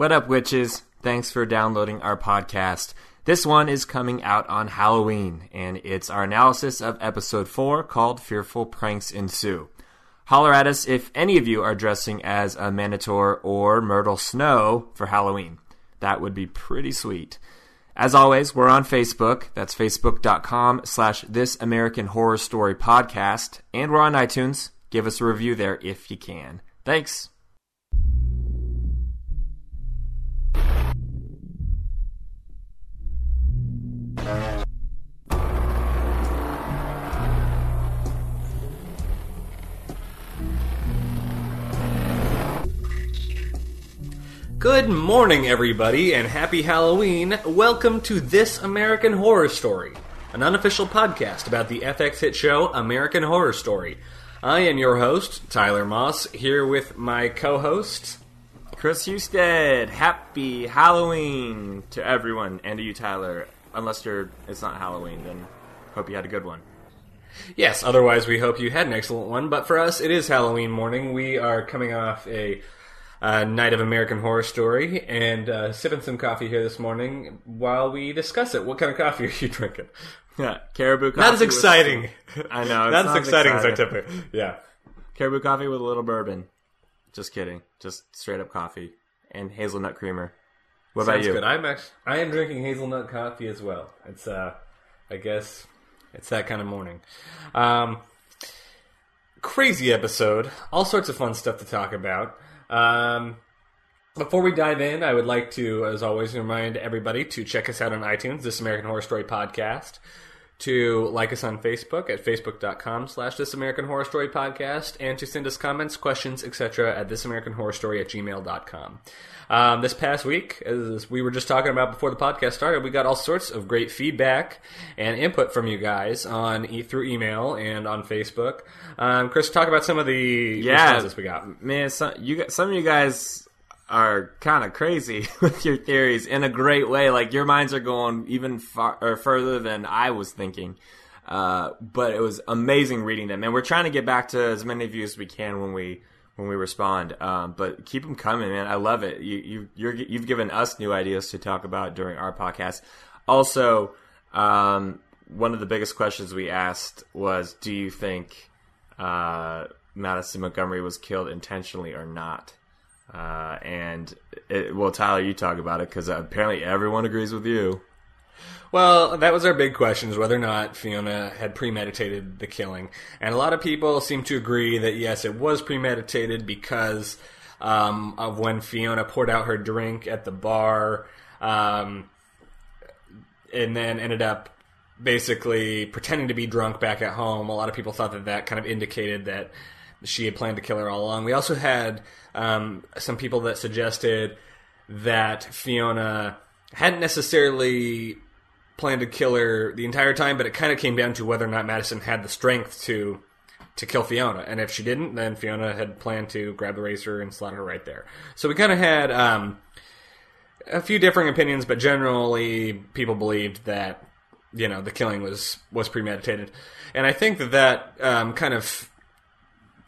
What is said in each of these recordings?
What up, witches? Thanks for downloading our podcast. This one is coming out on Halloween, and it's our analysis of episode 4 called Fearful Pranks Ensue. Holler at us if any of you are dressing as a Minotaur or Myrtle Snow for Halloween. That would be pretty sweet. As always, we're on Facebook. That's facebook.com slash This American Horror Story Podcast. And we're on iTunes. Give us a review there if you can. Thanks. Good morning, everybody, and happy Halloween. Welcome to This American Horror Story, an unofficial podcast about the FX hit show American Horror Story. I am your host, Tyler Moss, here with my co host. Chris Husted, happy Halloween to everyone and to you, Tyler. Unless you're, it's not Halloween, then hope you had a good one. Yes, otherwise, we hope you had an excellent one, but for us, it is Halloween morning. We are coming off a uh, night of American Horror Story and uh, sipping some coffee here this morning while we discuss it. What kind of coffee are you drinking? Yeah, caribou coffee. Not as with- exciting. I know. it's Not as not exciting as exciting. typical. Yeah. Caribou coffee with a little bourbon. Just kidding. Just straight up coffee and hazelnut creamer. What about you? good. I'm actually, I am drinking hazelnut coffee as well. It's uh, I guess it's that kind of morning. Um, crazy episode. All sorts of fun stuff to talk about. Um, before we dive in, I would like to, as always, remind everybody to check us out on iTunes, This American Horror Story Podcast, to like us on Facebook at facebook.com slash This American Horror Story Podcast, and to send us comments, questions, etc. at thisamericanhorrorstory at gmail.com. Um, this past week, as we were just talking about before the podcast started, we got all sorts of great feedback and input from you guys on e- through email and on Facebook. Um, Chris, talk about some of the yeah, responses we got. Man, some you some of you guys are kind of crazy with your theories in a great way. Like your minds are going even far or further than I was thinking. Uh, but it was amazing reading them, and we're trying to get back to as many of you as we can when we when we respond. Um, but keep them coming, man. I love it. You you you're, you've given us new ideas to talk about during our podcast. Also, um, one of the biggest questions we asked was, "Do you think uh, Madison Montgomery was killed intentionally or not?" Uh, and it, well, Tyler, you talk about it because apparently everyone agrees with you. Well, that was our big question: is whether or not Fiona had premeditated the killing. And a lot of people seem to agree that yes, it was premeditated because um, of when Fiona poured out her drink at the bar, um, and then ended up basically pretending to be drunk back at home. A lot of people thought that that kind of indicated that she had planned to kill her all along. We also had um, some people that suggested that Fiona hadn't necessarily planned to kill her the entire time, but it kind of came down to whether or not Madison had the strength to to kill Fiona, and if she didn't, then Fiona had planned to grab the razor and slaughter her right there. So we kind of had um, a few differing opinions, but generally people believed that you know the killing was was premeditated, and I think that that um, kind of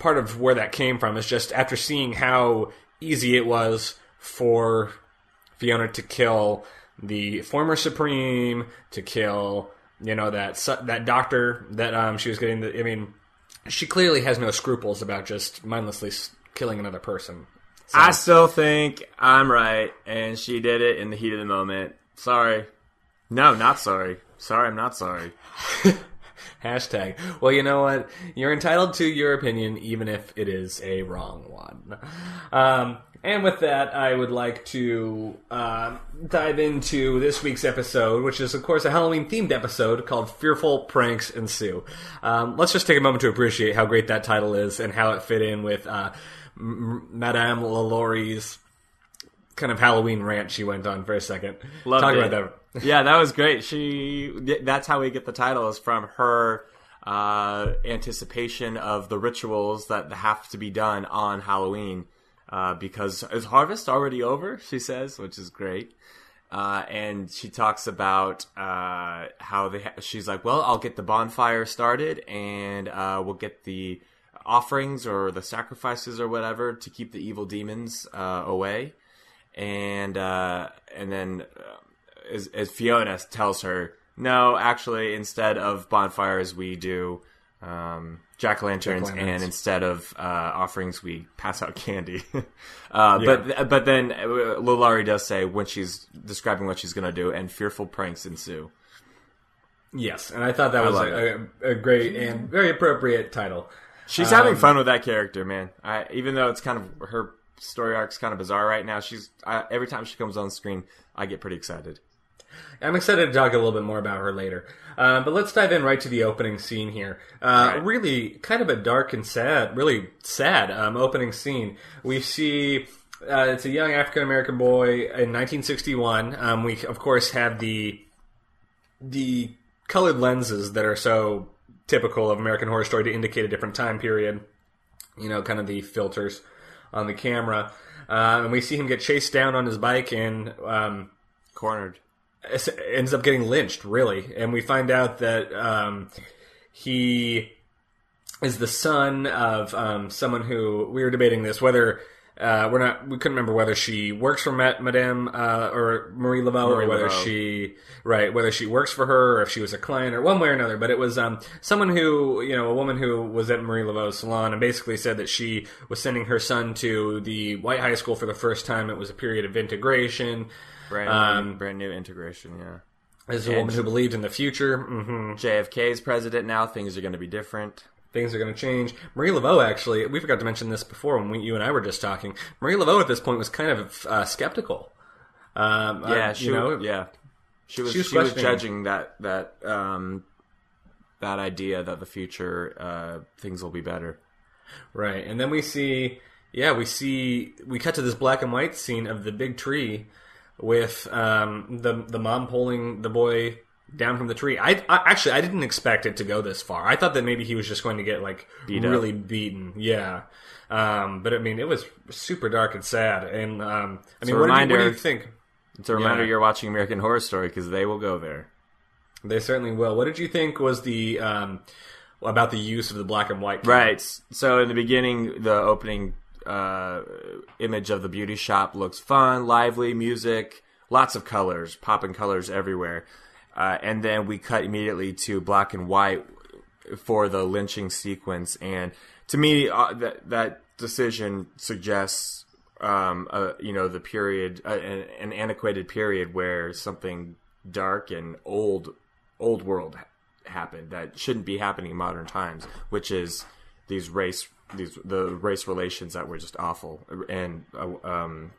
part of where that came from is just after seeing how easy it was for Fiona to kill the former Supreme, to kill you know that su- that doctor that um, she was getting. The, I mean, she clearly has no scruples about just mindlessly s- killing another person. So- I still think I'm right, and she did it in the heat of the moment. Sorry. No, not sorry. Sorry, I'm not sorry. Hashtag. Well, you know what? You're entitled to your opinion, even if it is a wrong one. Um, and with that, I would like to uh, dive into this week's episode, which is, of course, a Halloween themed episode called Fearful Pranks Ensue. Um, let's just take a moment to appreciate how great that title is and how it fit in with uh, M- Madame LaLaurie's kind of Halloween rant she went on for a second. Loved Talk it. about that. Yeah, that was great. She that's how we get the title is from her uh, anticipation of the rituals that have to be done on Halloween. Uh, because is harvest already over? She says, which is great. Uh, and she talks about uh, how they. Ha- she's like, "Well, I'll get the bonfire started, and uh, we'll get the offerings or the sacrifices or whatever to keep the evil demons uh, away." and uh, and then uh, as, as Fiona tells her, no, actually, instead of bonfires, we do um, jack o' lanterns, and instead of uh, offerings, we pass out candy. uh, But but then Lalaurie does say when she's describing what she's going to do, and fearful pranks ensue. Yes, and I thought that was a, a, a great and very appropriate title. She's having fun with that character, man. I, even though it's kind of her story arc's kind of bizarre right now, she's I, every time she comes on screen, I get pretty excited. I'm excited to talk a little bit more about her later. Uh, but let's dive in right to the opening scene here. Uh, Right. Really, kind of a dark and sad, really sad um, opening scene. We see uh, it's a young African American boy in 1961. Um, we of course have the the colored lenses that are so typical of American Horror Story to indicate a different time period. You know, kind of the filters on the camera. Uh, and we see him get chased down on his bike and um, Cornered. Ends up getting lynched, really. And we find out that um, he is the son of um, someone who we were debating this whether uh, we're not we couldn't remember whether she works for Madame uh, or Marie Laveau Marie or whether Laveau. she right whether she works for her or if she was a client or one way or another. But it was um, someone who you know a woman who was at Marie Laveau's salon and basically said that she was sending her son to the White High School for the first time. It was a period of integration. Brand new, Um, brand new integration. Yeah. As a woman who believed in the future, hmm JFK's president now. Things are going to be different. things are going to change. Marie Laveau, actually, we forgot to mention this before when we, you and I were just talking. Marie Laveau at this point was kind of uh, skeptical. Um, Yeah, uh, she you know, yeah. She was She she was was, judging that that um that idea that the future uh things will be better. right. And then we see, yeah, we see, we cut to this black and white scene of the big tree with um, the the mom pulling the boy down from the tree. I, I actually I didn't expect it to go this far. I thought that maybe he was just going to get like Beat up. really beaten. Yeah. Um, but I mean, it was super dark and sad. And um, I mean, what, did you, what do you think? It's a reminder Yeah. you're watching American Horror Story because they will go there. They certainly will. What did you think was the um, about the use of the black and white? camera? Right. So in the beginning, the opening uh, image of the beauty shop looks fun, lively, music, lots of colors, popping colors everywhere. Uh, and then we cut immediately to black and white for the lynching sequence. And to me, uh, that that decision suggests, um, you know, the period, an, an antiquated period where something dark and old, old world ha- happened that shouldn't be happening in modern times, which is these race, these the race relations that were just awful, and uh, um,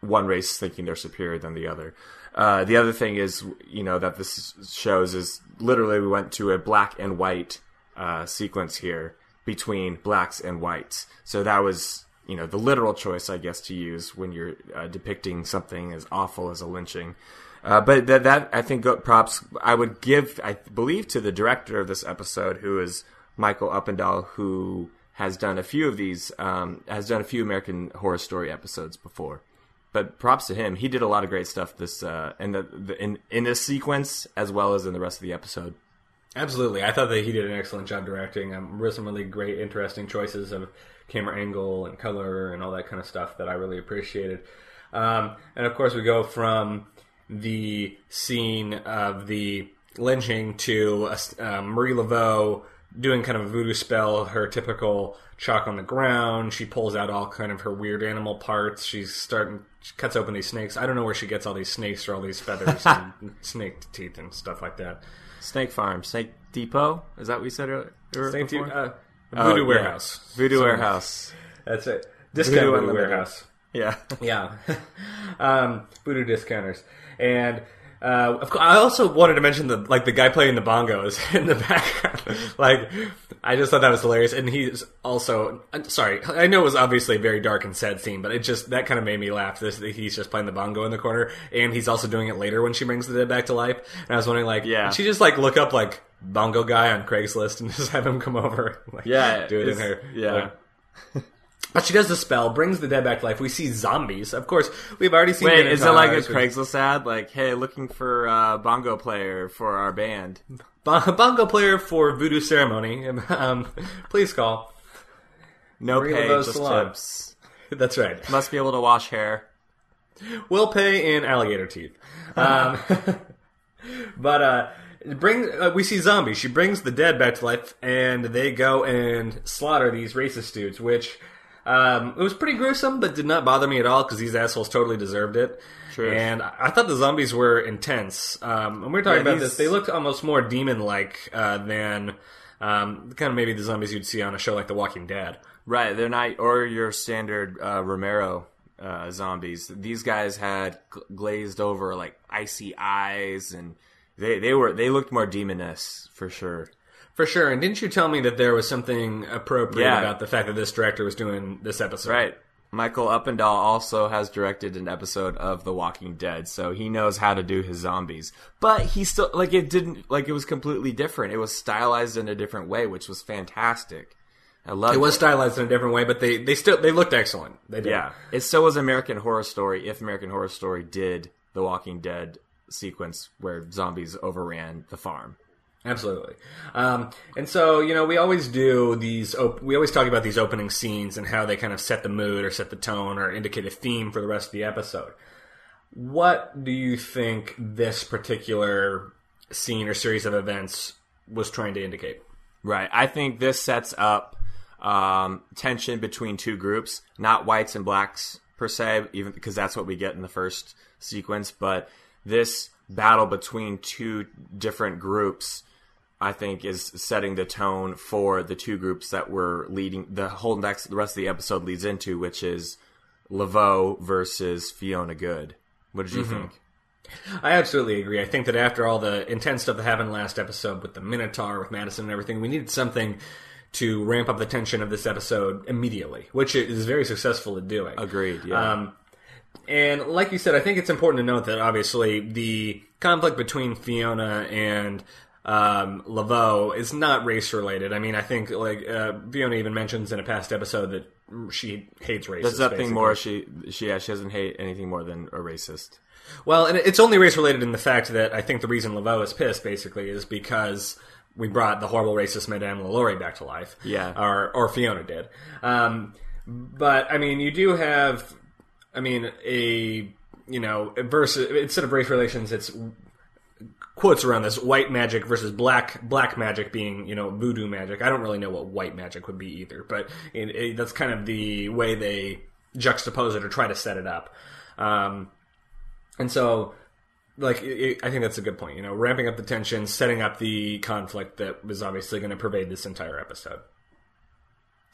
one race thinking they're superior than the other. Uh, the other thing is, you know, that this shows is literally we went to a black and white uh, sequence here between blacks and whites. So that was, you know, the literal choice, I guess, to use when you're uh, depicting something as awful as a lynching. Uh, but that, that I think props I would give, I believe, to the director of this episode, who is Michael Uppendahl, who has done a few of these, um, has done a few American Horror Story episodes before but props to him. He did a lot of great stuff this uh, in the, the in in this sequence as well as in the rest of the episode. Absolutely. I thought that he did an excellent job directing. Um, there some really great, interesting choices of camera angle and color and all that kind of stuff that I really appreciated. Um, and of course, we go from the scene of the lynching to uh, Marie Laveau doing kind of a voodoo spell, her typical chalk on the ground. She pulls out all kind of her weird animal parts. She's starting, she cuts open these snakes. I don't know where she gets all these snakes or all these feathers and snake teeth and stuff like that. Snake Farm, Snake Depot. Is that what we said earlier? Snake team, uh, Oh, Voodoo yeah. Warehouse. Voodoo So- Warehouse. That's it. Discount Voodoo Voodoo, Warehouse. Yeah. Yeah. um, Voodoo discounters. And uh, of course, I also wanted to mention the like the guy playing the bongos in the background. like, I just thought that was hilarious. And he's also I'm sorry. I know it was obviously a very dark and sad scene, but it just that kind of made me laugh. This that he's just playing the bongo in the corner, and he's also doing it later when she brings the dead back to life. And I was wondering, like, Yeah. did she just like look up like bongo guy on Craigslist and just have him come over, like, Yeah, do it in her, yeah. like, but she does the spell, brings the dead back to life. We see zombies. Of course, we've already seen. Wait, is it like a. Craigslist ad? Like, hey, looking for a bongo player for our band. Bon- bongo player for voodoo ceremony? Um, please call. No Marie pay, just salon. tips. That's right. Must be able to wash hair. We'll pay in alligator teeth. Um, but uh, bring uh, we see zombies. She brings the dead back to life, and they go and slaughter these racist dudes. Which um, it was pretty gruesome, but did not bother me at all because these assholes totally deserved it. Sure. And I I thought the zombies were intense. Um, and we were talking Yeah, about these- this. They looked almost more demon-like uh, than um, kind of maybe the zombies you'd see on a show like The Walking Dead. Right, they're not, or your standard uh, Romero uh, zombies. These guys had glazed over like icy eyes, and they they were they looked more demoness for sure. For sure. And didn't you tell me that there was something appropriate Yeah. about the fact that this director was doing this episode? Right. Michael Uppendahl also has directed an episode of The Walking Dead, so he knows how to do his zombies. But he still like it didn't like it was completely different. It was stylized in a different way, which was fantastic. I love It was stylized in a different way, but they, they still they looked excellent. They did. Yeah, it so was American Horror Story. If American Horror Story did the Walking Dead sequence where zombies overran the farm. Absolutely. Um, and so, you know, we always do these, op- we always talk about these opening scenes and how they kind of set the mood or set the tone or indicate a theme for the rest of the episode. What do you think this particular scene or series of events was trying to indicate? Right. I think this sets up um, tension between two groups, not whites and blacks per se, even because that's what we get in the first sequence. But this battle between two different groups, I think, is setting the tone for the two groups that we're leading. The whole next, the rest of the episode leads into, which is Laveau versus Fiona Good. What did you think? I absolutely agree. I think that after all the intense stuff that happened last episode with the Minotaur, with Madison and everything, we needed something to ramp up the tension of this episode immediately, which it is very successful at doing. Agreed. Yeah. Um, and like you said, I think it's important to note that obviously the conflict between Fiona and um, Laveau is not race related. I mean, I think like uh, Fiona even mentions in a past episode that she hates racists. There's nothing basically. more she she yeah she doesn't hate anything more than a racist. Well, and it's only race related in the fact that I think the reason Laveau is pissed basically is because we brought the horrible racist Madame LaLaurie back to life. Yeah. Or, or Fiona did. Um, but, I mean, you do have, I mean, a, you know, versus, instead of race relations, it's quotes around this white magic versus black black magic being you know voodoo magic. I don't really know what white magic would be either, but it, it, that's kind of the way they juxtapose it or try to set it up. Um, and so, like, it, I think that's a good point. You know, ramping up the tension, setting up the conflict that was obviously going to pervade this entire episode.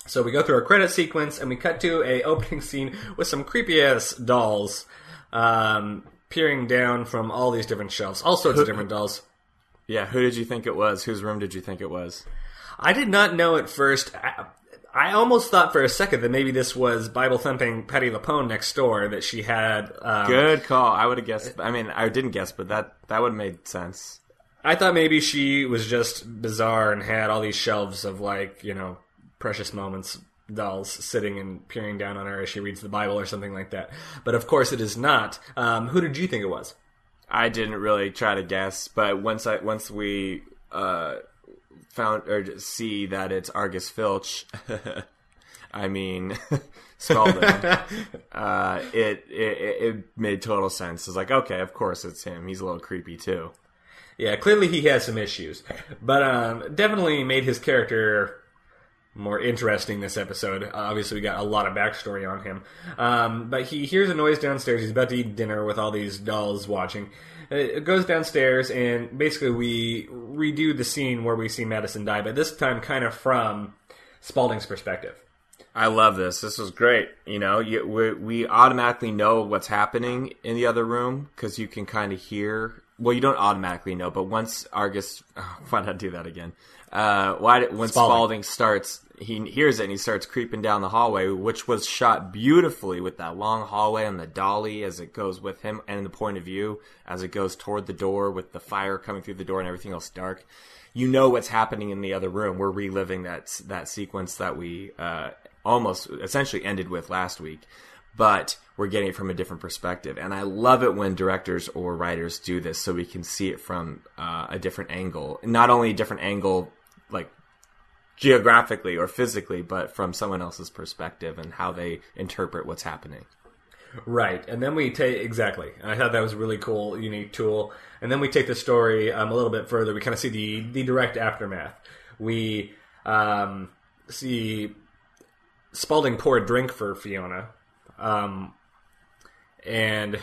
So we go through a credit sequence, and we cut to a opening scene with some creepy ass dolls um, peering down from all these different shelves, all sorts of different dolls. Yeah, who did you think it was? Whose room did you think it was? I did not know at first. I, I almost thought for a second that maybe this was Bible thumping Patti LuPone next door that she had. Um, Good call. I would have guessed. I mean, I didn't guess, but that that would have made sense. I thought maybe she was just bizarre and had all these shelves of like you know precious moments dolls sitting and peering down on her as she reads the Bible or something like that. But of course, it is not. Um, who did you think it was? I didn't really try to guess, but once I once we uh, found or see that it's Argus Filch, I mean Spalding, uh, it, it it made total sense. It's like okay, of course it's him. He's a little creepy too. Yeah, clearly he has some issues, but um, definitely made his character more interesting this episode. Obviously, we got a lot of backstory on him. Um, but he hears a noise downstairs. He's about to eat dinner with all these dolls watching. Uh, It goes downstairs, and basically we redo the scene where we see Madison die, but this time kind of from Spalding's perspective. I love this. This was great. You know, you, we, we automatically know what's happening in the other room because you can kind of hear. Well, you don't automatically know, but once Argus, oh, why I do that again? Uh, why when Spalding. Spalding. starts, he hears it and he starts creeping down the hallway, which was shot beautifully with that long hallway and the dolly as it goes with him and the point of view as it goes toward the door with the fire coming through the door and everything else dark. You know what's happening in the other room. We're reliving that that sequence that we uh, almost essentially ended with last week, but we're getting it from a different perspective. And I love it when directors or writers do this, so we can see it from uh, a different angle. Not only a different angle, like geographically or physically, but from someone else's perspective and how they interpret what's happening. Right, and then we take exactly. I thought that was a really cool, unique tool. And then we take the story um, a little bit further. We kind of see the the direct aftermath. We um, see Spalding pour a drink for Fiona, um, and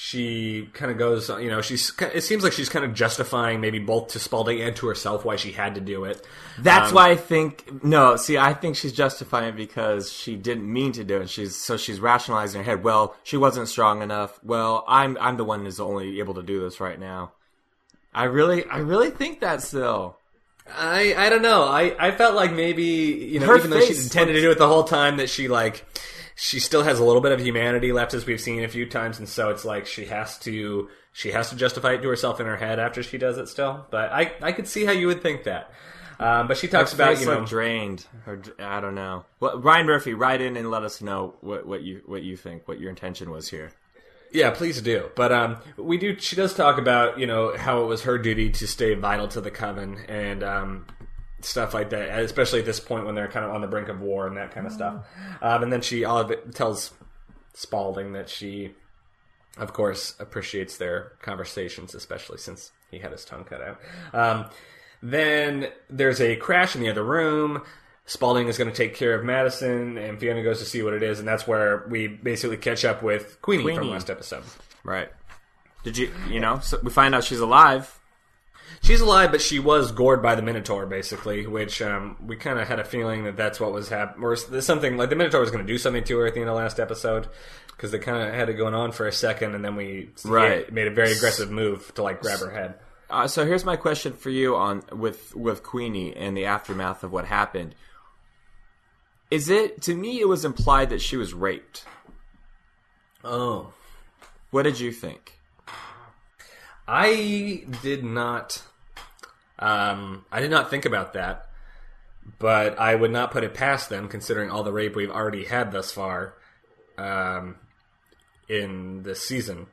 she kind of goes, you know, she's. It seems like she's kind of justifying maybe both to Spalding and to herself why she had to do it. That's Um, why I think no. See, I think she's justifying it because she didn't mean to do it. She's so she's rationalizing in her head. Well, she wasn't strong enough. Well, I'm I'm the one who's only able to do this right now. I really I really think that still. I I don't know. I, I felt like maybe you know Her even though she intended to do it the whole time that she like she still has a little bit of humanity left as we've seen a few times and so it's like she has to she has to justify it to herself in her head after she does it still. But I I could see how you would think that. Um, but she talks Her about you know drained. Or, I don't know. Well, Ryan Murphy, write in and let us know what, what you what you think, what your intention was here. Yeah, please do. But um, we do. She does talk about you know how it was her duty to stay vital to the coven and um, stuff like that, especially at this point when they're kind of on the brink of war and that kind of stuff. Um, and then she all of it tells Spalding that she, of course, appreciates their conversations, especially since he had his tongue cut out. Um, then there's a crash in the other room. Spalding is going to take care of Madison, and Fiona goes to see what it is, and that's where we basically catch up with Queenie, from Queenie. last episode. Right. Did you you know? So we find out she's alive. She's alive, but she was gored by the Minotaur, basically, which um, we kind of had a feeling that that's what was happening. Or something like the Minotaur was going to do something to her at the end of last episode because they kind of had it going on for a second, and then we Right. made a very aggressive move to like grab her head. Uh, so here's my question for you on with with Queenie and the aftermath of what happened. Is it to me? It was implied that she was raped. Oh, What did you think? I did not. Um, I did not think about that, but I would not put it past them, considering all the rape we've already had thus far um, in this season.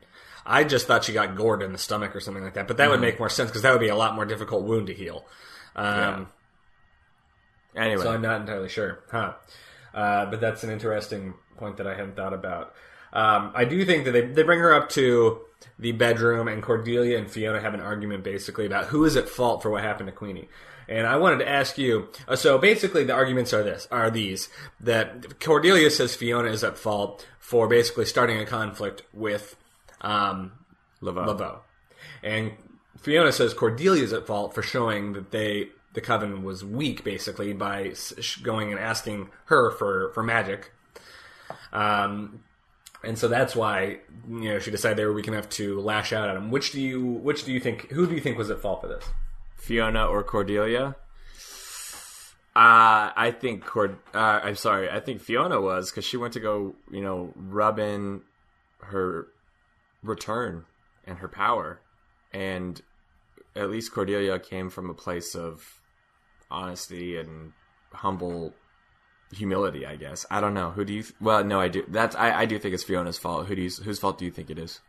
I just thought she got gored in the stomach or something like that, but that would make more sense because that would be a lot more difficult wound to heal. Um, Anyway, So I'm not entirely sure, huh? Uh, but that's an interesting point that I hadn't thought about. Um, I do think that they they bring her up to the bedroom, and Cordelia and Fiona have an argument basically about who is at fault for what happened to Queenie. And I wanted to ask you. Uh, so basically, the arguments are this: are these that Cordelia says Fiona is at fault for basically starting a conflict with um, Laveau. Laveau. And Fiona says Cordelia is at fault for showing that they the coven was weak, basically, by going and asking her for for magic. Um, and so that's why you know she decided they were weak enough to lash out at him. Which do you which do you think who do you think was at fault for this? Fiona or Cordelia? Uh, I think Cord. Uh, I'm sorry. I think Fiona was because she went to go, you know, rub in her return and her power, and at least Cordelia came from a place of honesty and humble humility. I guess I don't know. Who do you? Well, no, I do. That's I, I do think it's Fiona's fault. Who do you? Whose fault do you think it is?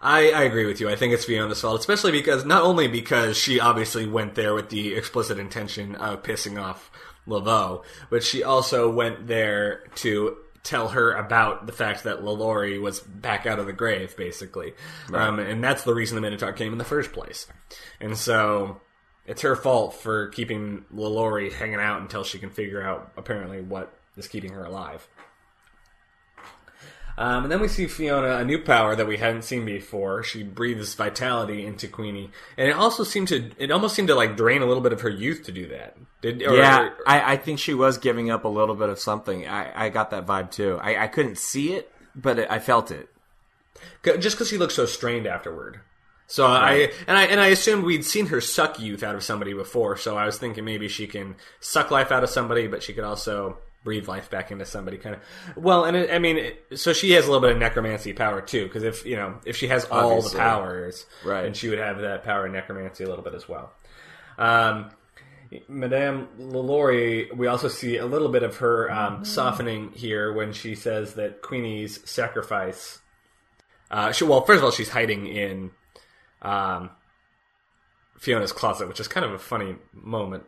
I, I agree with you. I think it's Fiona's fault, especially because not only because she obviously went there with the explicit intention of pissing off Laveau, but she also went there to tell her about the fact that Lalaurie was back out of the grave, basically, um, and that's the reason the Minotaur came in the first place. And so it's her fault for keeping Lalaurie hanging out until she can figure out apparently what is keeping her alive. Um, and then we see Fiona a new power that we hadn't seen before. She breathes vitality into Queenie, and it also seemed to it almost seemed to like drain a little bit of her youth to do that. Did or, yeah, or- I, I think she was giving up a little bit of something. I, I got that vibe too. I, I couldn't see it, but it, I felt it. just because she looked so strained afterward. So I and I and I assumed we'd seen her suck youth out of somebody before. So I was thinking maybe she can suck life out of somebody, but she could also breathe life back into somebody. Kind of well, and it, I mean, it, so she has a little bit of necromancy power too. Because if you know if she has all Obviously. the powers, Right. and she would have that power of necromancy a little bit as well. Um, Madame Lalaurie, we also see a little bit of her um, softening here when she says that Queenie's sacrifice. Uh, she, well, first of all, she's hiding in um, Fiona's closet, which is kind of a funny moment.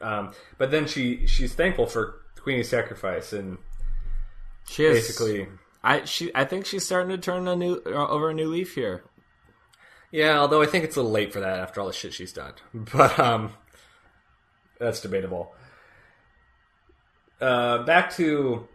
Um, but then she she's thankful for Queenie's sacrifice and She has basically I she I think she's starting to turn a new uh, over a new leaf here. Yeah, although I think it's a little late for that after all the shit she's done. But um, that's debatable. Uh, back to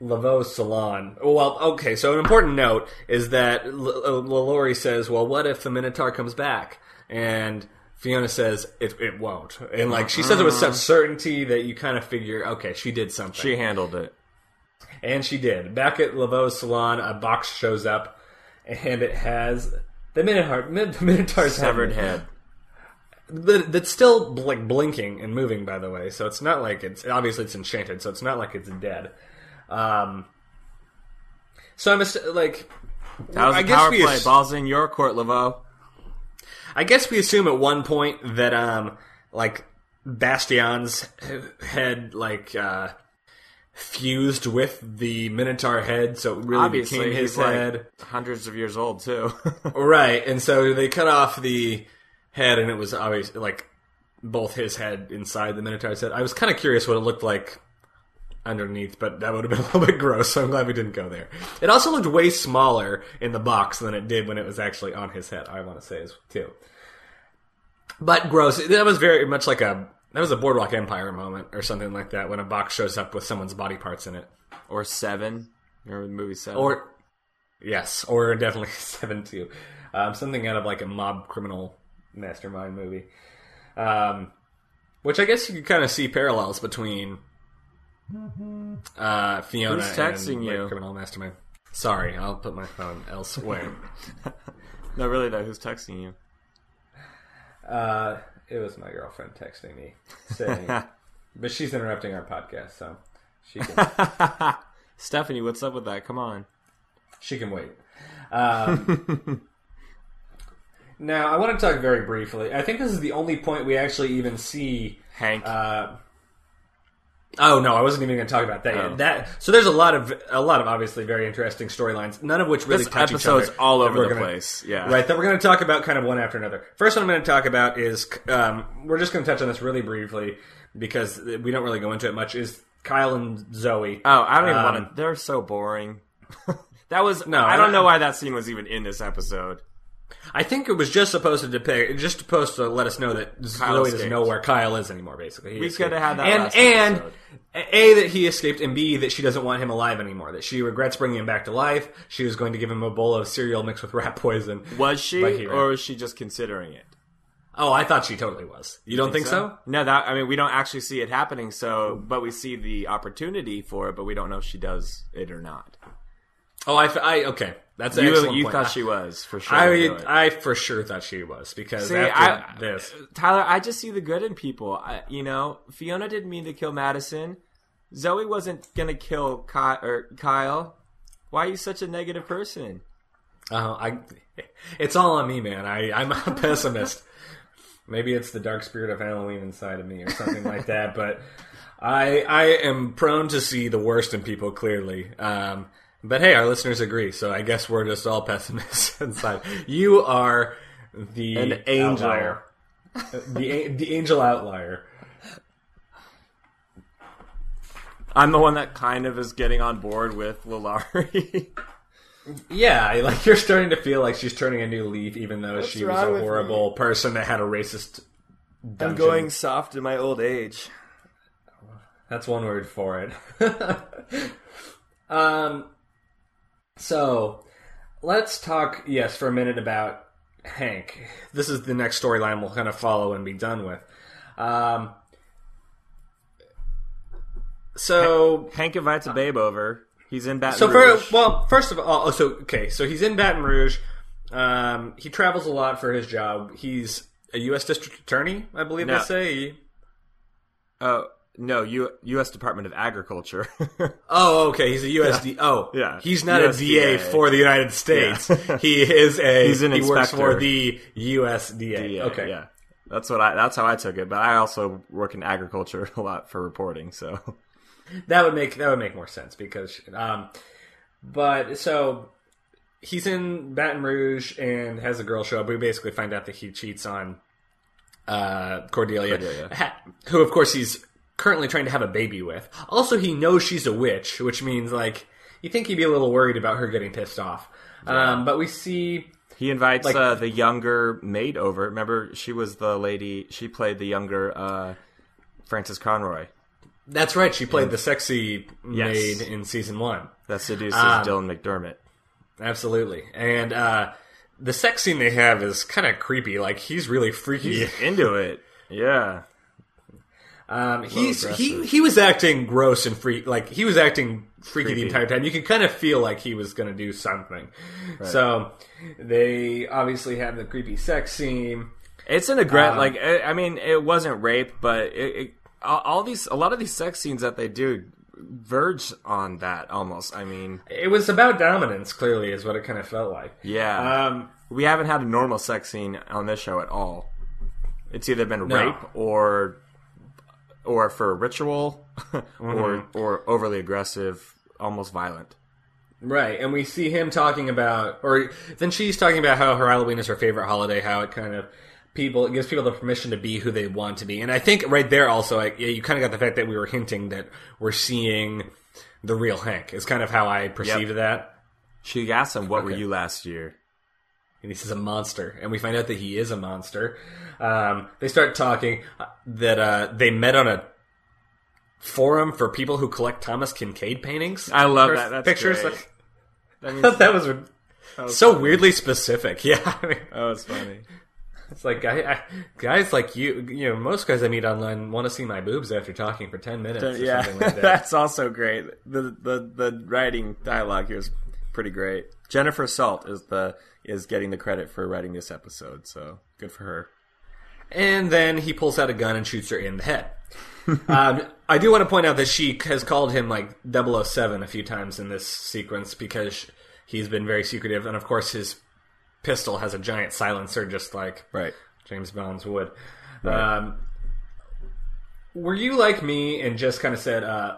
Laveau's salon. Well, okay. So an important note is that L- L- Lalaurie says, "Well, what if the Minotaur comes back?" And Fiona says, "It it won't." And like she says it with such mm. certainty that you kind of figure, okay, she did something. She handled it. And she did. Back at Laveau's salon, a box shows up, and it has the Minotaur, the Minotaur's Severed head. That's still like blinking and moving, by the way. So it's not like it's obviously it's enchanted, so it's not like it's dead. Um, so I'm ass- like, That was I a guess power we play. ass- Balls in your court, Laveau. I guess we assume at one point that um, like Bastien's head like uh, fused with the Minotaur head, so it really Obviously, became his he's like head. hundreds of years old too. Right, and so they cut off the head, and it was always like both his head inside the Minotaur's head. I was kind of curious what it looked like underneath, but that would have been a little bit gross, so I'm glad we didn't go there. It also looked way smaller in the box than it did when it was actually on his head, I want to say, too. But gross. That was very much like a. That was a Boardwalk Empire moment or something like that when a box shows up with someone's body parts in it. or Seven. Remember the movie Seven? Or yes, or definitely seven two, um, something out of like a mob criminal mastermind movie. Um, which I guess you could kind of see parallels between uh, Fiona Who's texting you? criminal mastermind. Sorry, I'll put my phone elsewhere. no, really though. Who's texting you? uh, it was my girlfriend texting me saying, but she's interrupting our podcast, so she can Stephanie, what's up with that? Come on. She can wait. Um, now, I want to talk very briefly. I think this is the only point we actually even see. Hank. Uh, oh no, I wasn't even going to talk about that Oh. yet. That so there's a lot of a lot of obviously very interesting storylines, none of which really this touch each episode's other. all over the gonna- place. Yeah. Right, that we're going to talk about kind of one after another. First one I'm going to talk about is um, we're just going to touch on this really briefly because we don't really go into it much. Is Kyle and Zoe? Oh, I don't even Um, want to. They're so boring. that was No, I don't know why that scene was even in this episode. I think it was just supposed to depict, just supposed to let us know that Kyle Zoe doesn't escaped. know where Kyle is anymore. Basically, He We escaped. coulda had that and last and episode. a that he escaped, and b that she doesn't want him alive anymore. That she regrets bringing him back to life. She was going to give him a bowl of cereal mixed with rat poison. Was she, he or was she just considering it? Oh, I thought she totally was. You don't think so? No, that I mean, we don't actually see it happening. So, but we see the opportunity for it, but we don't know if she does it or not. Oh, I, I okay. That's an You, you point. thought she was for sure. I. I for sure thought she was because See, after I- this, Tyler, I just see the good in people. I, you know, Fiona didn't mean to kill Madison. Zoe wasn't gonna kill Ky- or Kyle. Why are you such a negative person? uh, I, it's all on me, man. I, I'm a pessimist. Maybe it's the dark spirit of Halloween inside of me or something like that. But I, I am prone to see the worst in people clearly. Um, but hey, our listeners agree, so I guess we're just all pessimists inside. You are the An angel. outlier. the the angel outlier. I'm the one that kind of is getting on board with Lalaurie. Yeah, like you're starting to feel like she's turning a new leaf, even though she was a with horrible person that had a racist. I'm going soft in my old age. That's one word for it. um, so let's talk, yes, for a minute about Hank. This is the next storyline we'll kind of follow and be done with. Um, so Hank invites a babe over. He's in Baton So Rouge. for well, first of all, oh, so okay, so he's in Baton Rouge. Um, he travels a lot for his job. He's a U.S. district attorney, I believe No. they say. Oh no, U- U.S. Department of Agriculture. Oh, okay. He's a USD. Oh, Yeah. He's not a USDA. DA for the United States. he is a. He's an he works for the USDA. Yeah, okay. yeah. That's what I. That's how I took it. But I also work in agriculture a lot for reporting. So That would make that would make more sense because, um, but so he's in Baton Rouge and has a girl show up. We basically find out that he cheats on uh, Cordelia, Cordelia. who of course he's currently trying to have a baby with. Also, he knows she's a witch, which means like you think he'd be a little worried about her getting pissed off. Um, but we see He invites Like- uh, the younger maid over. Remember, she was the lady. She played the younger uh, Frances Conroy that's right. She played the sexy Yes. maid in season one. that seduces Um, Dylan McDermott. Absolutely, and uh, the sex scene they have is kind of creepy. Like he's really freaky. He's into it. Yeah. Um, he's he he was acting gross and freak like he was acting freaky the entire time. You could kind of feel like he was going to do something. So they obviously have the creepy sex scene. It's an aggressive. Um, like I mean, it wasn't rape, but it, it, all, all these, a lot of these sex scenes that they do verge on that almost. I mean, It was about dominance. Clearly, is what it kind of felt like. yeah, Um, we haven't had a normal sex scene on this show at all. It's either been No. rape or or for ritual Mm-hmm. or or overly aggressive, almost violent. Right, and we see him talking about, or then she's talking about how her Halloween is her favorite holiday, how it kind of people it gives people the permission to be who they want to be, and I think right there also, like, yeah, you kind of got the fact that we were hinting that we're seeing the real Hank is kind of how I perceived Yep. that, She asked him, "What were you last year?" And he says a monster, and we find out that he is a monster. Um, they start talking uh, that uh, they met on a forum for people who collect Thomas Kinkade paintings. I love that. That's pictures. Like, That I means, thought that was, so weirdly specific. Yeah. I mean, that was funny. It's like I, I, guys like you, you know, most guys I meet online want to see my boobs after talking for ten minutes or yeah, something like that. that's also great. The the the writing dialogue here is pretty great. Jennifer Salt is the is getting the credit for writing this episode, so good for her. and then he pulls out a gun and shoots her in the head. um, I do want to point out that she has called him like 007 a few times in this sequence because he's been very secretive, and of course his pistol has a giant silencer, just like Right. James Bond's would. Right. Um, were you like me and just kind of said, uh,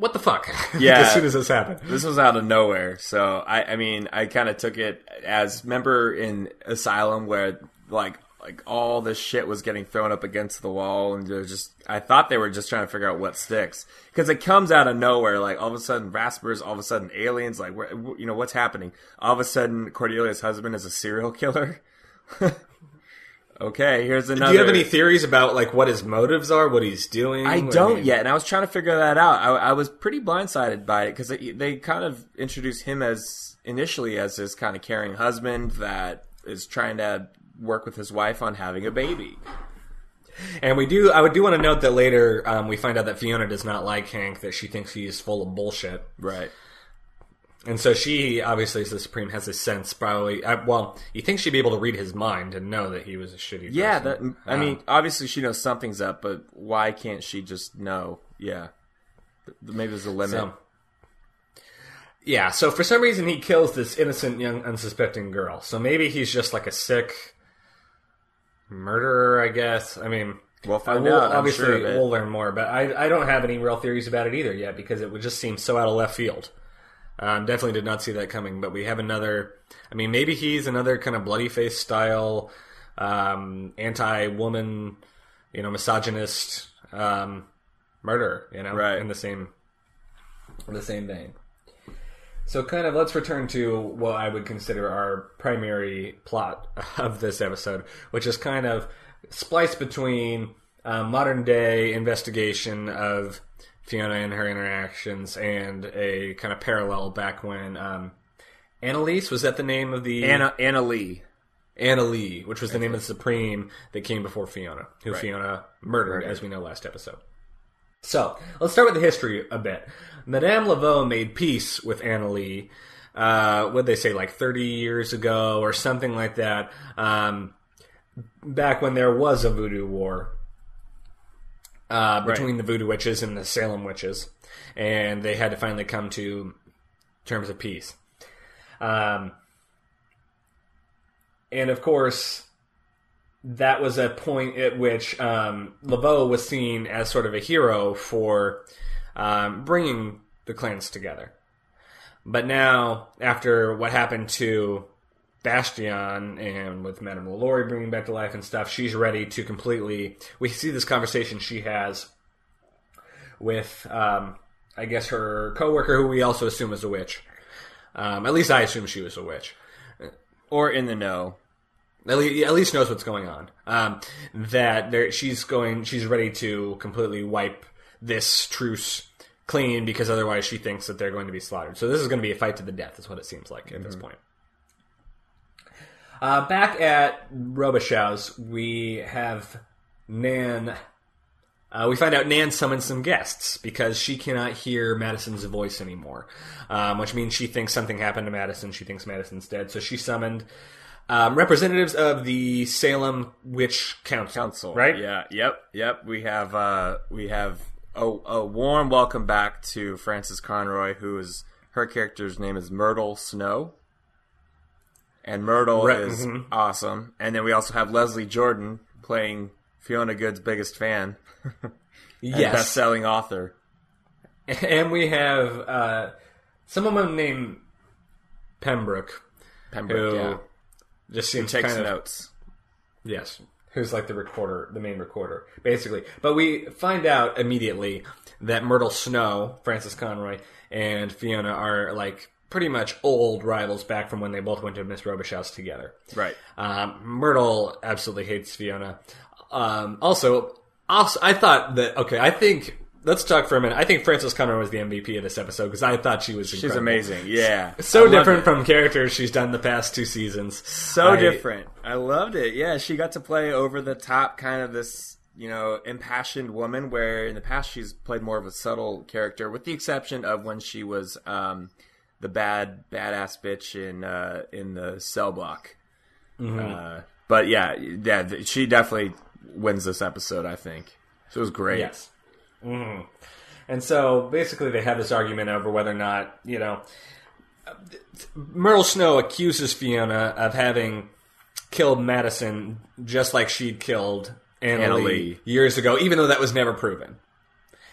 "What the fuck?" Yeah. as soon as this happened. This was out of nowhere, so I I mean I kind of took it as remember in Asylum where like like all this shit was getting thrown up against the wall and they're just I thought they were just trying to figure out what sticks because it comes out of nowhere like all of a sudden Raspers all of a sudden aliens like where, you know what's happening all of a sudden Cordelia's husband is a serial killer okay here's another Do you have any theories about like what his motives are, what he's doing? I don't mean, yet, and I was trying to figure that out. I, I was pretty blindsided by it because they, they kind of introduced him as initially as this kind of caring husband that is trying to work with his wife on having a baby. And we do. I would do want to note that later um, we find out that Fiona does not like Hank. That she thinks he's full of bullshit, Right. And so she obviously, as the Supreme, has a sense. Probably, uh, well, you think she'd be able to read his mind and know that he was a shitty. Yeah, that, person. I mean, obviously she knows something's up, but why can't she just know? Yeah. Th- Maybe there's a limit. So, yeah, so for some reason he kills this innocent, young, unsuspecting girl. So maybe he's just like a sick murderer, I guess. I mean, We'll find we'll- out, I'm Obviously, sure of it. we'll learn more, but I, I don't have any real theories about it either yet because it would just seem so out of left field. Um, definitely did not see that coming, but we have another. I mean, maybe he's another kind of bloody face style, um, anti-woman, you know, misogynist um, murderer. You know, Right. in the same in the same vein. So, kind of, let's return to what I would consider our primary plot of this episode, which is kind of spliced between uh, modern day investigation of Fiona and her interactions and a kind of parallel back when um, Annalise was that the name of the Anna Anna Leigh. Anna Leigh, which was the name of the Supreme that came before Fiona, who Right. Fiona murdered, as we know last episode. So let's start with the history a bit. Madame Laveau made peace with Anna Leigh. Uh, what they say, like thirty years ago or something like that. Um, back when there was a voodoo war uh, between the voodoo witches and the Salem witches, and they had to finally come to terms of peace. Um, and of course, that was a point at which um, Laveau was seen as sort of a hero for um, bringing the clans together. But now, after what happened to Bastien and with Madame Lalaurie bringing back to life and stuff, she's ready to completely. We see this conversation she has with um, I guess her coworker, who we also assume is a witch. Um, at least I assume she was a witch. Or in the know. At least, at least knows what's going on. Um, that there, she's going, she's ready to completely wipe this truce clean because otherwise she thinks that they're going to be slaughtered. So this is going to be a fight to the death. Is what it seems like at this point. Uh, back at Robichaux's, we have Nan. Uh, we find out Nan summoned some guests because she cannot hear Madison's voice anymore, um, which means she thinks something happened to Madison. She thinks Madison's dead. So she summoned um, representatives of the Salem Witch Council. Council. right? Yeah. Yep. Yep. We have uh we have a, a warm welcome back to Frances Conroy, who is her character's name is Myrtle Snow. And Myrtle Right, is mhm. awesome. And then we also have Leslie Jordan playing Fiona Good's biggest fan. Yes. best selling author. And we have uh, someone named Pembroke, Pembroke, who yeah. just seems Takes kind of notes. Yes. Who's like the recorder, the main recorder, basically. But we find out immediately that Myrtle Snow, Frances Conroy, and Fiona are like pretty much old rivals back from when they both went to Miss Robichaux's together. Right. Um, Myrtle absolutely hates Fiona. Um, also, also, I thought that okay. I think let's talk for a minute. I think Frances Conroy was the MVP of this episode because I thought she was She's amazing. Yeah. So I different from characters she's done the past two seasons. so I- different. I loved it. Yeah, she got to play over the top, kind of this, you know, impassioned woman. Where in the past she's played more of a subtle character, with the exception of when she was um, the bad badass bitch in uh, in the cell block. Uh, but yeah, yeah, she definitely wins this episode. I think it was great. Yes. hmm And so basically, they have this argument over whether or not you know. Myrtle Snow accuses Fiona of having killed Madison just like she'd killed Anna, Anna Leigh, Lee. years ago, even though that was never proven.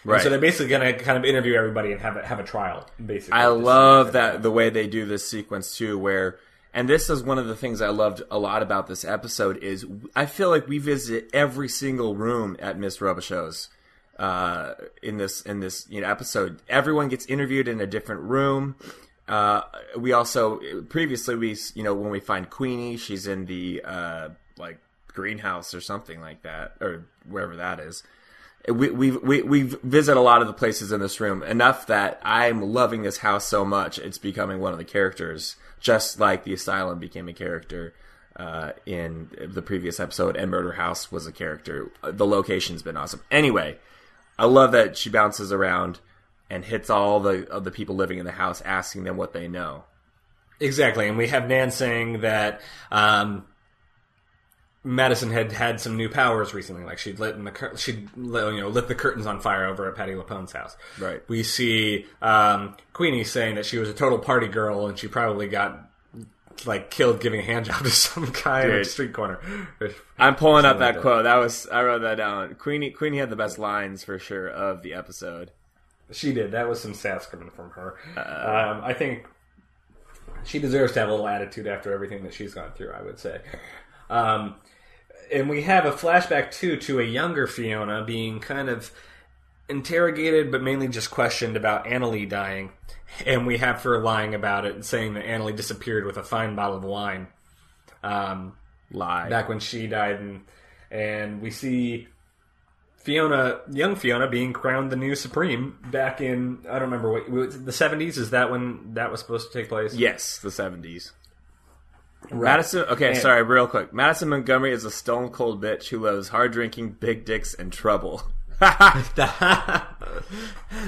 And so they're basically going to kind of interview everybody and have a, have a trial. Basically, I love that the way they do this sequence too, where and this is one of the things I loved a lot about this episode is I feel like we visit every single room at Miss Robichaux's uh, in this in this you know episode. Everyone gets interviewed in a different room. Uh, we also previously we you know when we find Queenie, she's in the uh, like greenhouse or something like that, or wherever that is we we we we visit a lot of the places in this room enough that I'm loving this house so much it's becoming one of the characters, just like the asylum became a character uh, in the previous episode, and Murder House was a character. The location's been awesome. Anyway, I love that she bounces around and hits all the of the people living in the house, asking them what they know. Exactly, and we have Nan saying that um, Madison had had some new powers recently, like she'd lit in the cur- she'd you know lit the curtains on fire over at Patti LuPone's house. Right. We see um, Queenie saying that she was a total party girl and she probably got like killed giving a hand job to some guy on a Dude. street corner. I'm pulling up Something like that that. quote. That was I wrote that down. Queenie Queenie had the best lines for sure of the episode. She did. That was some sass coming from her. um, I think she deserves to have a little attitude after everything that she's gone through. I would say. Um, and we have a flashback too to a younger Fiona being kind of interrogated, but mainly just questioned about Anna Leigh dying, and we have her lying about it and saying that Anna Leigh disappeared with a fine bottle of wine. Um, Lie. back when she died, and and we see Fiona, young Fiona, being crowned the new supreme back in I don't remember what the seventies. Is that when that was supposed to take place? Yes, the seventies. Madison. Okay, And- sorry, real quick. Madison Montgomery is a stone cold bitch who loves hard drinking, big dicks, and trouble.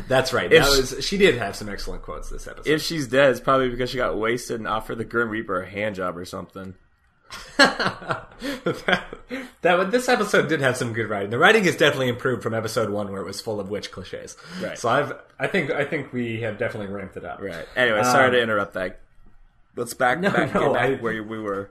That's right. That she- was she did have some excellent quotes this episode. if she's dead, it's probably because she got wasted and offered the Grim Reaper a hand job or something. that, that this episode did have some good writing. The writing has definitely improved from episode one, where it was full of witch cliches. Right. So I've I think I think we have definitely ramped it up. Right. Anyway, sorry Um, to interrupt that. Let's back No, back, no, get back I- where we were.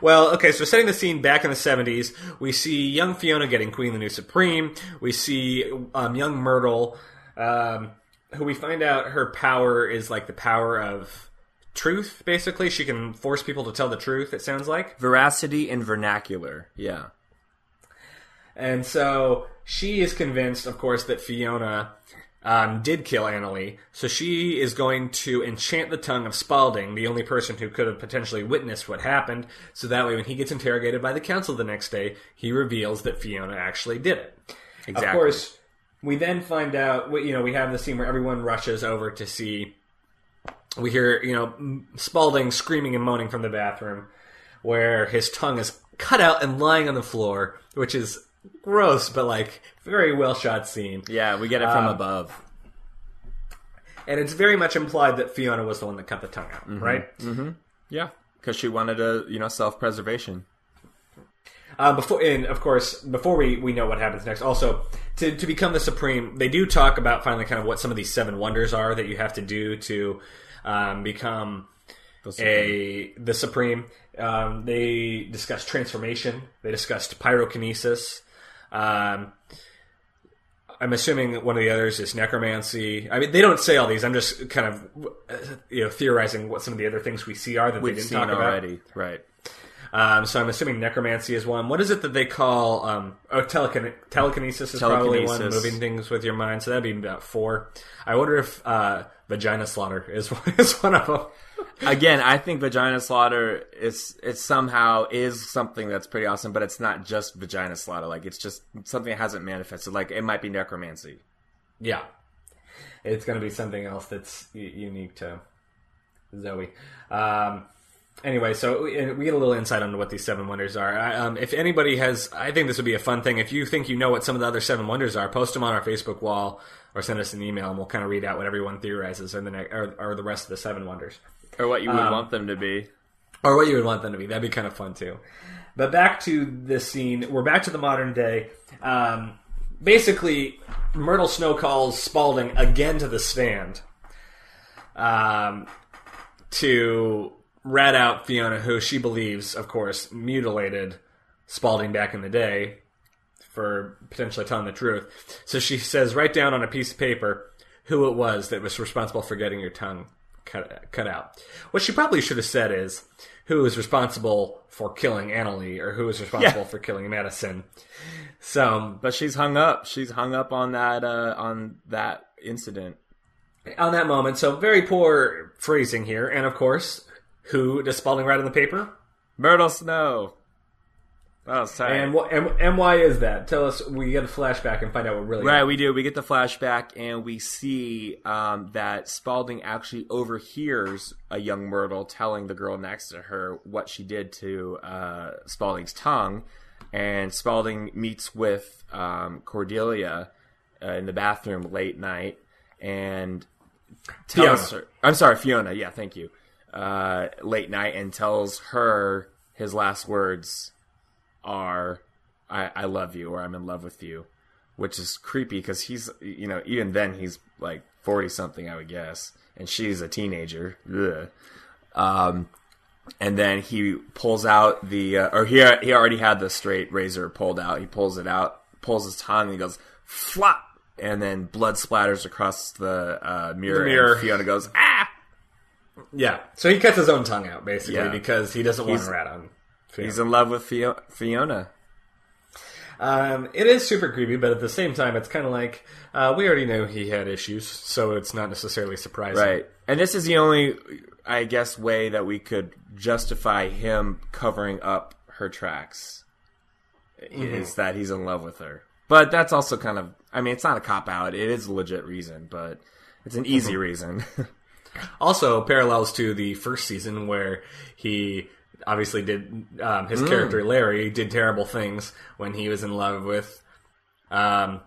Well, okay, so setting the scene back in the 70s, we see young Fiona getting Queen of the New Supreme. We see um, young Myrtle, um, who we find out her power is like the power of truth, basically. She can force people to tell the truth, it sounds like. Veracity and vernacular. Yeah. And so she is convinced, of course, that Fiona um, did kill Anna Leigh, so she is going to enchant the tongue of Spalding, the only person who could have potentially witnessed what happened, so that way when he gets interrogated by the council the next day, he reveals that Fiona actually did it. Exactly. Of course, we then find out, we- you know, we have the scene where everyone rushes over to see. We hear, you know, Spalding screaming and moaning from the bathroom, where his tongue is cut out and lying on the floor, which is gross, but like very well shot scene. Yeah, we get it from Um, above. And it's very much implied that Fiona was the one that cut the tongue out, right? Yeah, because she wanted a you know self preservation. Uh, before, and of course, before we, we know what happens next, also to to become the supreme, they do talk about finally kind of what some of these seven wonders are that you have to do to um, become a the supreme. Um, they discussed transformation. They discussed pyrokinesis. Um, I'm assuming one of the others is necromancy. I mean, they don't say all these. I'm just kind of uh, you know theorizing what some of the other things we see are that We've they didn't seen talk about. already, right? Um, so I'm assuming necromancy is one. What is it that they call? Um, oh, telekine- telekinesis is probably one. Moving things with your mind. So that'd be about four. I wonder if uh, vagina slaughter is is one of them. Again, I think vagina slaughter is it somehow is something that's pretty awesome, but it's not just vagina slaughter. Like it's just something that hasn't manifested. Like it might be necromancy. Yeah, it's going to be something else that's unique to Zoe. Um, anyway, so we we get a little insight on what these seven wonders are. I, um, if anybody has, I think this would be a fun thing. If you think you know what some of the other seven wonders are, post them on our Facebook wall or send us an email, and we'll kind of read out what everyone theorizes are the ne- are, are the rest of the seven wonders. Or what you would Um, want them to be. or what you would want them to be. That'd be kind of fun too. But back to this scene, we're back to the modern day. Um, basically, Myrtle Snow calls Spalding again to the stand um, to rat out Fiona, who she believes, of course, mutilated Spalding back in the day for potentially telling the truth. So she says, write down on a piece of paper who it was that was responsible for getting your tongue cut, cut out. What she probably should have said is, who is responsible for killing Anna Leigh, or who is responsible Yeah. for killing Madison. So, But she's hung up. She's hung up on that uh, on that incident. on that moment, so very poor phrasing here, and of course, who does Spalding write on the paper? Myrtle Snow. Was tight. And, wh- and and why is that? Tell us. We get a flashback and find out what really. Right, we do. We get the flashback, and we see um, that Spalding actually overhears a young Myrtle telling the girl next to her what she did to uh, Spalding's tongue. And Spalding meets with um, Cordelia uh, in the bathroom late night and tells Fiona. her. I'm sorry, Fiona. Yeah, thank you. Uh, late night and tells her his last words are I, I love you or I'm in love with you, which is creepy because he's, you know, even then he's like 40 something, I would guess, and she's a teenager. Ugh. Um, and then he pulls out the, uh, or he, he already had the straight razor pulled out. He pulls it out, pulls his tongue, and he goes, flop! And then blood splatters across the uh, mirror. The mirror. And Fiona goes, ah! Yeah. So he cuts his own tongue out basically Yeah. because he doesn't want He's- to rat on. Fiona. He's in love with Fio- Fiona. Um, it is super creepy, but at the same time, it's kind of like uh, we already know he had issues, so it's not necessarily surprising. Right. And this is the only, I guess, way that we could justify him covering up her tracks is that he's in love with her. But that's also kind of, I mean, it's not a cop out. It is a legit reason, but it's an easy reason. Also, parallels to the first season where he obviously did um, his character Larry did terrible things when he was in love with um,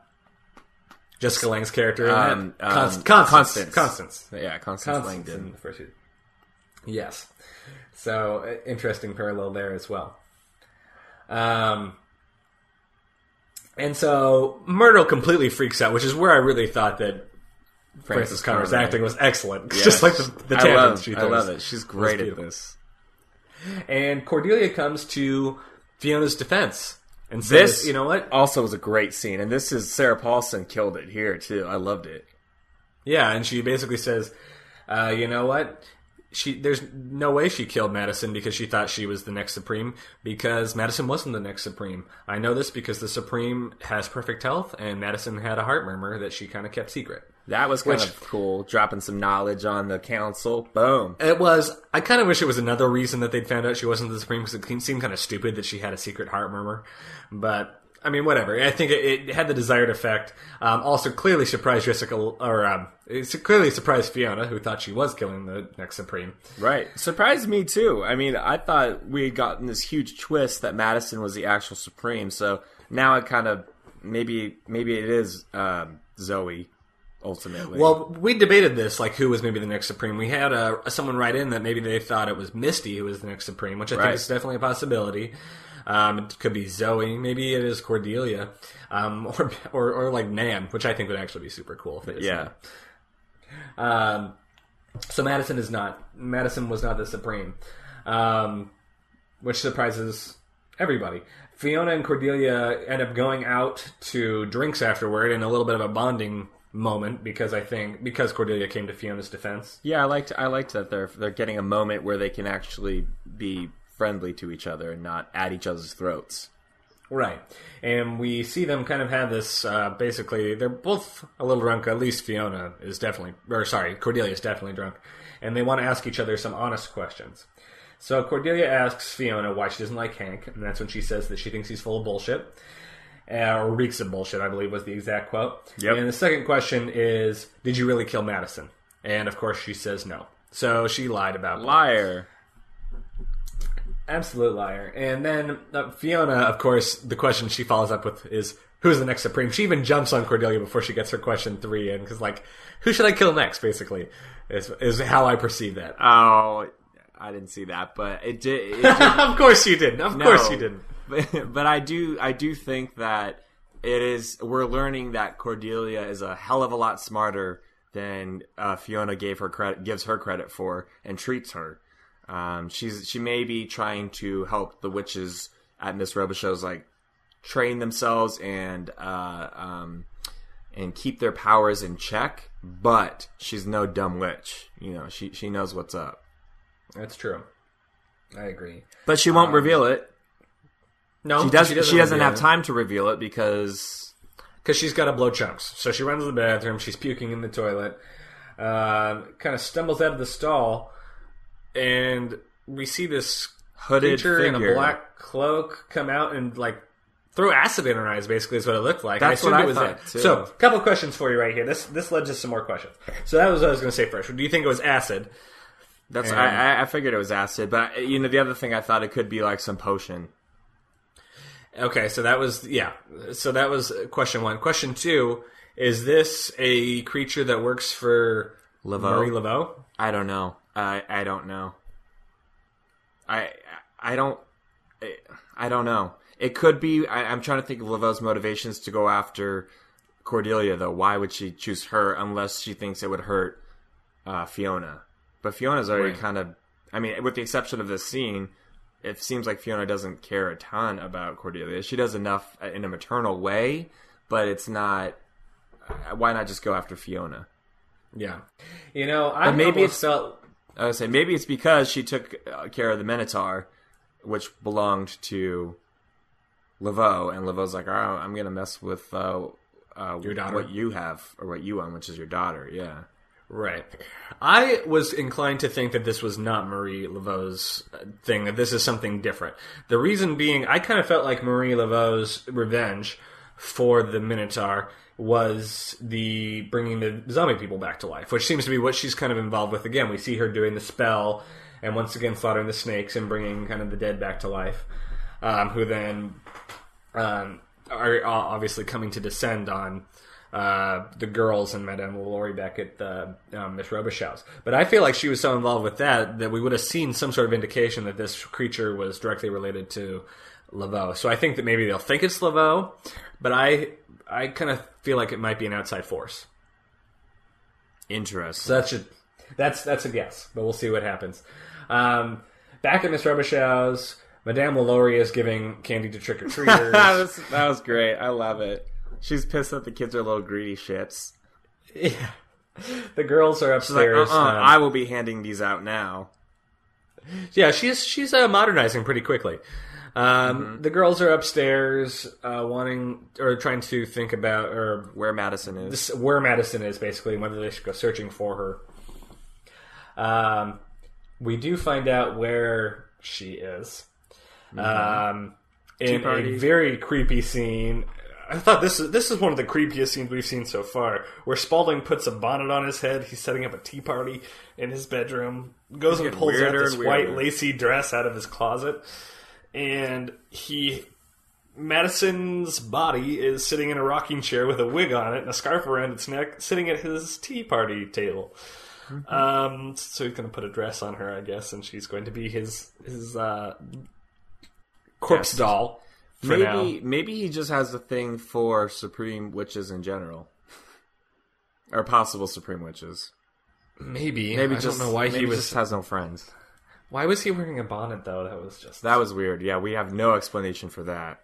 Jessica Lange's character. Um, um, Const- Constance. Constance. Constance. yeah, Constance Constance Langdon. in the first season. Yes. So uh, interesting parallel there as well. Um, and so Myrtle completely freaks out, which is where I really thought that Frances Conroy's acting was excellent. Yes. Just like the, the I love, she I love it. She's great at this. And Cordelia comes to Fiona's defense and says, This, "You know what? Also was a great scene, and this is Sarah Paulson killed it here too. I loved it. Yeah." And she basically says, uh, "You know what? she there's no way she killed Madison because she thought she was the next Supreme because Madison wasn't the next Supreme. I know this because the Supreme has perfect health and Madison had a heart murmur that she kind of kept secret. That was kind Which- of cool, dropping some knowledge on the council. Boom. It was. I kind of wish it was another reason that they'd found out she wasn't the Supreme because it seemed kind of stupid that she had a secret heart murmur. But I mean, whatever. I think it, it had the desired effect. Um, also, clearly surprised Jessica, or um, it clearly surprised Fiona, who thought she was killing the next Supreme. Right. Surprised me too. I mean, I thought we had gotten this huge twist that Madison was the actual Supreme. So now it kind of maybe maybe it is um, Zoe ultimately. Well, we debated this, like who was maybe the next Supreme. We had uh, someone write in that maybe they thought it was Misty who was the next Supreme, which I Right. think is definitely a possibility. Um, it could be Zoe, maybe it is Cordelia, um, or, or or like Nan, which I think would actually be super cool. If it is yeah. Um, so Madison is not. Madison was not the supreme, um, which surprises everybody. Fiona and Cordelia end up going out to drinks afterward, and a little bit of a bonding moment because I think because Cordelia came to Fiona's defense. Yeah, I liked I liked that they're they're getting a moment where they can actually be friendly to each other and not at each other's throats. Right. And we see them kind of have this uh, basically, they're both a little drunk. At least Fiona is definitely, or sorry, Cordelia is definitely drunk. And they want to ask each other some honest questions. So Cordelia asks Fiona why she doesn't like Hank. And that's when she says that she thinks he's full of bullshit. Uh, or reeks of bullshit, I believe was the exact quote. Yep. And the second question is Did you really kill Madison? And of course she says no. So she lied about. Liar. Absolute liar. And then uh, Fiona, of course, the question she follows up with is, "Who's the next Supreme?" She even jumps on Cordelia before she gets her question three in, because like, who should I kill next? Basically, is is how I perceive that. Oh, I didn't see that, but it did. It did of course you didn't. Of No. course you didn't. But, but I do I do think that it is we're learning that Cordelia is a hell of a lot smarter than uh, Fiona gave her credit gives her credit for and treats her. Um, she's she may be trying to help the witches at Miss Robichaux's like train themselves and uh, um, and keep their powers in check, but she's no dumb witch. You know, she she knows what's up. That's true. I agree. But she won't reveal it. No, She doesn't. She doesn't have time to reveal it because because she's got to blow chunks. So she runs to the bathroom. She's puking in the toilet. Uh, kind of stumbles out of the stall, and we see this hooded creature in a black cloak come out and like throw acid in her eyes. Basically, is what it looked like. That's I what I was thought, too. So, a couple of questions for you right here. This this led to some more questions. So that was what I was going to say first. Do you think it was acid? That's And- I, I- I figured it was acid, but you know the other thing I thought it could be like some potion. Okay, so that was yeah. So that was question one. Question two: Is this a creature that works for Laveau? Marie Laveau? I don't know. I I don't know. I I don't I don't know. It could be. I, I'm trying to think of Laveau's motivations to go after Cordelia, though. Why would she choose her unless she thinks it would hurt uh, Fiona? But Fiona's already Right. kind of. I mean, with the exception of this scene, it seems like Fiona doesn't care a ton about Cordelia. She does enough in a maternal way, but it's not. uh, Why not just go after Fiona? Yeah. You know, I maybe maybe it's- felt I would say maybe it's because she took uh, care of the Minotaur, which belonged to Laveau, and Laveau's like, "Oh, I'm gonna mess with uh, uh, Your daughter. what you have or what you own, which is your daughter." Yeah, Right. I was inclined to think that this was not Marie Laveau's uh, thing, that this is something different. The reason being, I kind of felt like Marie Laveau's revenge for the Minotaur was the bringing the zombie people back to life, which seems to be what she's kind of involved with. Again, we see her doing the spell and once again slaughtering the snakes and bringing kind of the dead back to life, um, who then um, are obviously coming to descend on uh, the girls and Madame Lalaurie back at the um, Miss Robichaux's. But I feel like she was so involved with that that we would have seen some sort of indication that this creature was directly related to Laveau. So I think that maybe they'll think it's Laveau, but I I kind of feel like it might be an outside force. interesting. So that's a, that's that's a guess, but we'll see what happens. Um, back at Miss Robichaux's, Madame Lalaurie is giving candy to trick or treaters. that was great. I love it. She's pissed that the kids are little greedy shits. Yeah. the girls are She's like, upstairs. uh-uh, um, I will be handing these out now. Yeah, she's she's uh, modernizing pretty quickly. Um, Mm-hmm. The girls are upstairs, uh, wanting or trying to think about or Where Madison is. this, where Madison is, basically, and whether they should go searching for her. Um, we do find out where she is. Um, in a very creepy scene. I thought this is this is one of the creepiest scenes we've seen so far, where Spalding puts a bonnet on his head. He's setting up a tea party in his bedroom. Goes and pulls out this white lacy dress out of his closet, and he Madison's body is sitting in a rocking chair with a wig on it and a scarf around its neck, sitting at his tea party table. Mm-hmm. Um, so he's going to put a dress on her, I guess, and she's going to be his his uh, corpse Yes. doll. Maybe now. maybe he just has a thing for supreme witches in general, or possible supreme witches. Maybe. Maybe I just don't know why he was. just has no friends. Why was he wearing a bonnet though? That was just That was weird. Yeah, we have no explanation for that.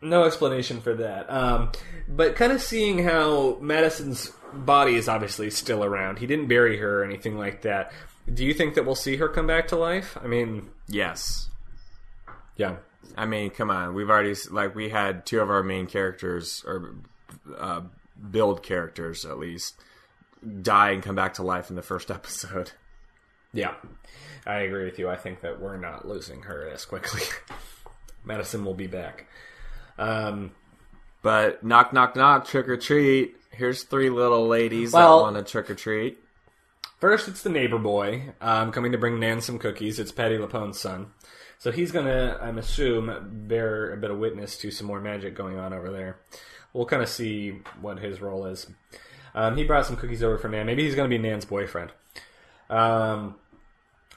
no explanation for that. Um, but kind of seeing how Madison's body is obviously still around. He didn't bury her or anything like that. Do you think that we'll see her come back to life? I mean, Yes, yeah. I mean, come on. We've already like we had two of our main characters or uh, build characters at least die and come back to life in the first episode. Yeah, I agree with you. I think that we're not losing her as quickly. Madison will be back. Um, But knock, knock, knock, trick or treat. Here's three little ladies Well- that want to trick or treat. first, it's the neighbor boy um, coming to bring Nan some cookies. It's Patti LuPone's son. So he's going to, I'm assume, bear a bit of witness to some more magic going on over there. We'll kind of see what his role is. Um, he brought some cookies over for Nan. Maybe he's going to be Nan's boyfriend. Um,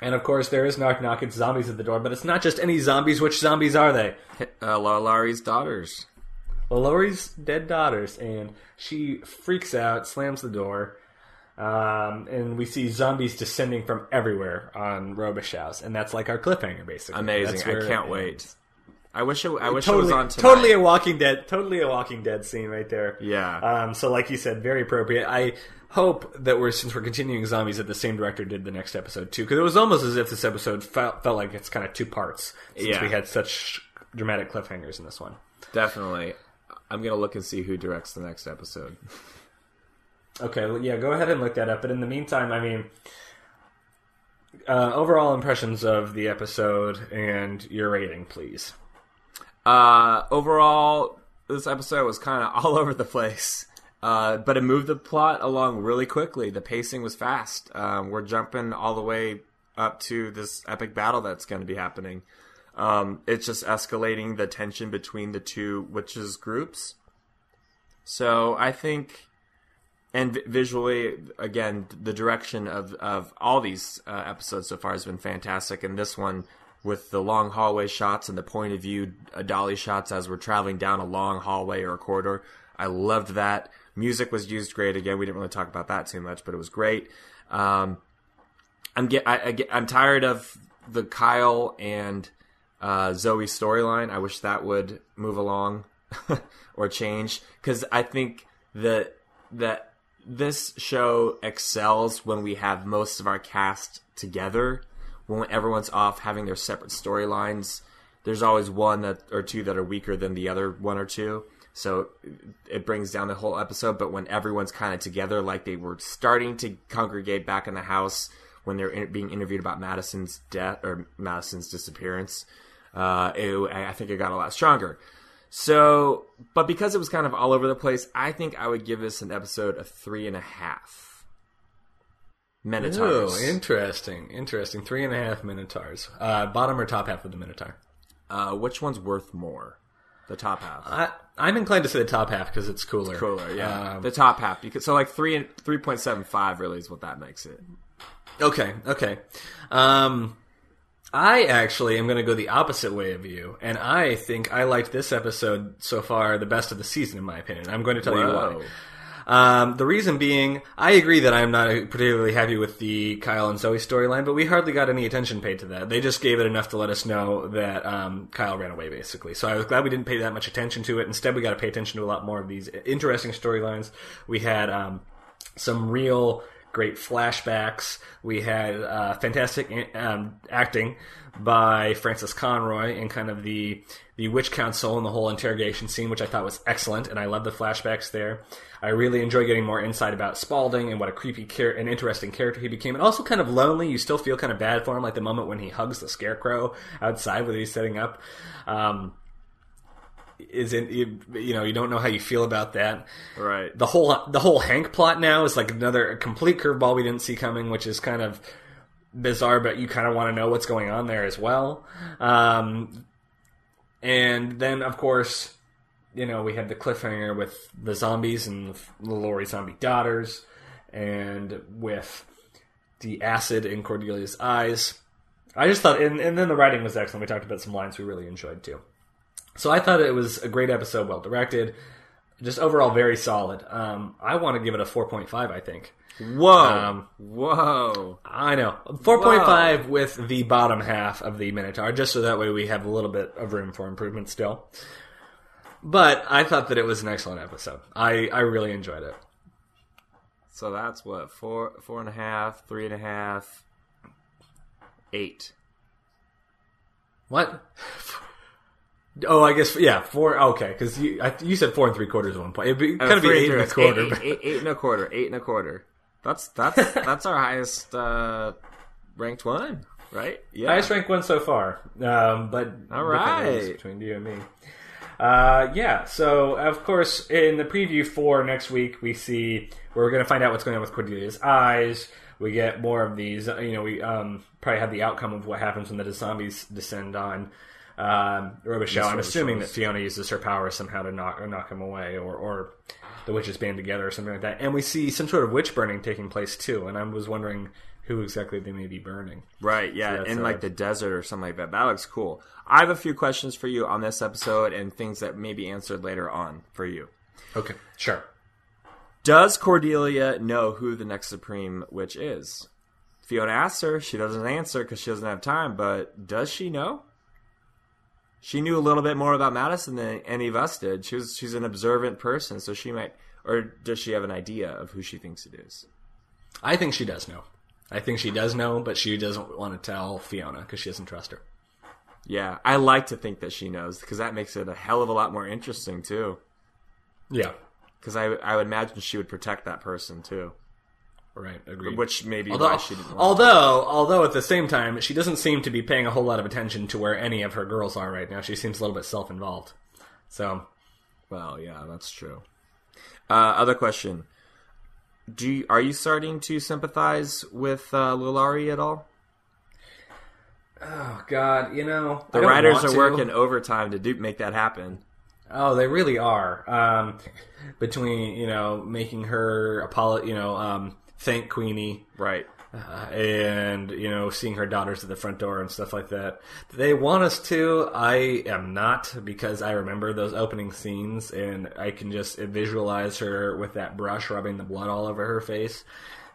and of course, there is knock knock. It's zombies at the door, but it's not just any zombies. Which zombies are they? Uh, Laurie's daughters. Lori's dead daughters, and she freaks out, slams the door, um, and we see zombies descending from everywhere on Robichaux's, and that's like our cliffhanger, basically. Amazing. I can't wait. ends. I wish it, I wish Totally, it was on tonight. totally a Walking Dead, totally a Walking Dead scene right there. Yeah. Um, so, like you said, very appropriate. I hope that we're since we're continuing zombies, that the same director did the next episode too, because it was almost as if this episode felt, felt like it's kind of two parts since Yeah. we had such dramatic cliffhangers in this one. Definitely. I'm gonna look and see who directs the next episode. Okay, well, yeah, go ahead and look that up. But in the meantime, I mean, uh, overall impressions of the episode and your rating, please. Uh, overall, this episode was kind of all over the place, uh, but it moved the plot along really quickly. The pacing was fast. Um, we're jumping all the way up to this epic battle that's going to be happening. Um, it's just escalating the tension between the two witches groups. So I think, and visually, again, the direction of of all these uh, episodes so far has been fantastic, and this one with the long hallway shots and the point of view uh, dolly shots as we're traveling down a long hallway or a corridor. I loved that. Music was used great. Again, we didn't really talk about that too much, but it was great. Um, I'm get, I, I get, I'm tired of the Kyle and uh, Zoe storyline. I wish that would move along or change because I think that that this show excels when we have most of our cast together. When everyone's off having their separate storylines, there's always one that or two that are weaker than the other one or two. So it brings down the whole episode. But when everyone's kind of together, like they were starting to congregate back in the house when they're in, being interviewed about Madison's death or Madison's disappearance, uh, it, I think it got a lot stronger. So, but because it was kind of all over the place, I think I would give this an episode a three and a half. Minotaurs. Oh, interesting, interesting. Three and a half Minotaurs. Uh, bottom or top half of the Minotaur? uh, which one's worth more? The top half. I, I'm inclined to say the top half because it's cooler. Cooler, yeah. Um, the top half. Because so like three and three point seven five really is what that makes it. Okay, okay. Um, I actually am going to go the opposite way of you, and I think I liked this episode so far the best of the season, in my opinion. I'm going to tell you why. Um, the reason being, I agree that I'm not particularly happy with the Kyle and Zoe storyline, but we hardly got any attention paid to that. They just gave it enough to let us know that um, Kyle ran away, basically. So I was glad we didn't pay that much attention to it. Instead, we got to pay attention to a lot more of these interesting storylines. We had um, some real great flashbacks. We had uh, fantastic um, acting by Frances Conroy in kind of the the witch council and the whole interrogation scene, which I thought was excellent, and I love the flashbacks there. I really enjoy getting more insight about Spalding and what a creepy char- and interesting character he became, and also kind of lonely. You still feel kind of bad for him, like the moment when he hugs the scarecrow outside where he's setting up. Um, is it you, you know you don't know how you feel about that Right. the whole the whole Hank plot now is like another complete curveball we didn't see coming, which is kind of bizarre, but you kind of want to know what's going on there as well. Um, and then, of course, you know we had the cliffhanger with the zombies and the Lori zombie daughters, and with the acid in Cordelia's eyes. I just thought, and, and then the writing was excellent. We talked about some lines we really enjoyed too. So I thought it was a great episode, well directed, just overall very solid. Um, I want to give it a 4.5, I think. Whoa. Um, Whoa. I know. 4.5 with the bottom half of the Minotaur, just so that way we have a little bit of room for improvement still. But I thought that it was an excellent episode. I, I really enjoyed it. So that's what four, four and a half, three and a half, eight. What? Oh, I guess yeah, four. Okay, because you I, you said four and three quarters at one point. It'd be, kind of be eight and a quarter. eight- but- eight- eight and a quarter. Eight and a quarter. That's that's that's our highest uh, ranked one, right? Yeah. Highest ranked one so far. Um, but All different between you and me. Uh, yeah. So of course, in the preview for next week, we see we're going to find out what's going on with Cordelia's eyes. We get more of these. You know, we um, probably have the outcome of what happens when the zombies descend on um, Robichaux. I'm assuming that Fiona uses her power somehow to knock or knock him away, or or the witches band together or something like that. And we see some sort of witch burning taking place too. And I was wondering who exactly they may be burning. Right, yeah, that's, in uh, like the desert or something like that. That looks cool. I have a few questions for you on this episode and things that may be answered later on for you. Okay, sure. Does Cordelia know who the next Supreme Witch is? Fiona asks her. She doesn't answer because she doesn't have time, but does she know? She knew a little bit more about Madison than any of us did. She was, she's an observant person, so she might. Or does she have an idea of who she thinks it is? I think she does know. I think she does know, but she doesn't want to tell Fiona because she doesn't trust her. Yeah, I like to think that she knows because that makes it a hell of a lot more interesting too. Yeah. Because I, I would imagine she would protect that person too, Right. Agreed. which maybe although, why she didn't. Although, although at the same time, she doesn't seem to be paying a whole lot of attention to where any of her girls are right now. She seems a little bit self-involved. So, Well, yeah, that's true. Uh, other question: Do you, are you starting to sympathize with uh, Lalaurie at all? oh god, you know, The writers are working overtime to do make that happen. Oh, they really are. Um, between you know making her apolo- you know, um, thank Queenie Right. uh, and you know seeing her daughters at the front door and stuff like that. They want us to. I am not because I remember those opening scenes and I can just visualize her with that brush rubbing the blood all over her face.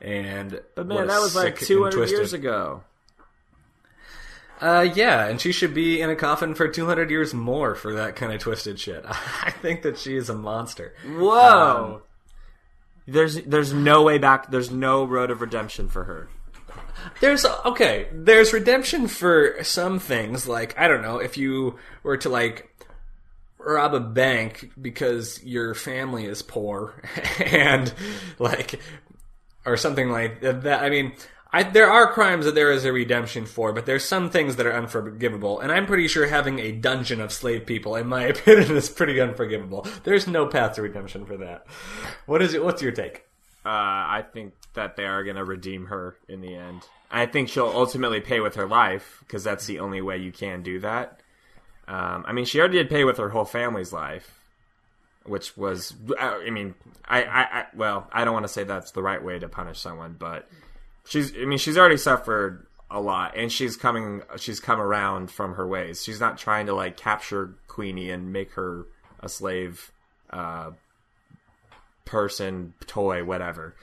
And But man, that was like 200 years ago. Uh, yeah, and she should be in a coffin for 200 years more for that kind of twisted shit. I think that she is a monster. Whoa. There's there's no way back. There's no road of redemption for her. There's okay. There's redemption for some things. Like I don't know if you were to like rob a bank because your family is poor and like or something like that. I mean, I, there are crimes that there is a redemption for, but there's some things that are unforgivable. And I'm pretty sure having a dungeon of slave people, in my opinion, is pretty unforgivable. There's no path to redemption for that. What is it? What's your take? Uh, I think that they are going to redeem her in the end. I think she'll ultimately pay with her life because that's the only way you can do that. Um, I mean, she already did pay with her whole family's life, which was, I mean, I, I, I well, I don't want to say that's the right way to punish someone, but she's, I mean, she's already suffered a lot, and she's coming, she's come around from her ways. She's not trying to like capture Queenie and make her a slave. Uh, person, toy, whatever.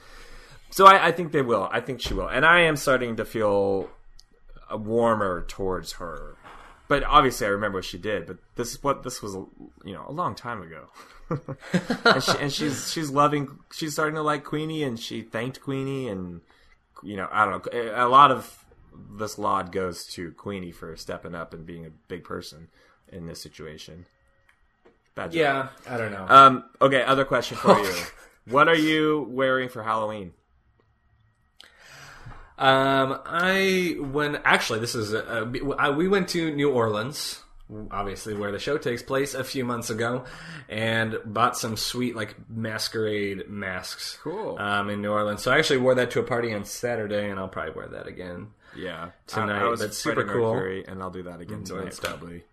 So I, I think they will. I think she will, and I am starting to feel warmer towards her. but obviously I remember what she did. But this is what this was, you know, a long time ago. and, she, and she's she's loving. She's starting to like Queenie, and she thanked Queenie, and you know, I don't know. A lot of this laud goes to Queenie for stepping up and being a big person in this situation. Bad job. Yeah, I don't know. Um. Okay. Other question for you. What are you wearing for Halloween? Um, I when actually this is uh, we went to New Orleans, obviously where the show takes place, a few months ago, and bought some sweet like masquerade masks. Cool. Um, in New Orleans, so I actually wore that to a party on Saturday, and I'll probably wear that again. Yeah, Tonight, I, I was that's super cool. Mercury, and I'll do that again tonight, probably.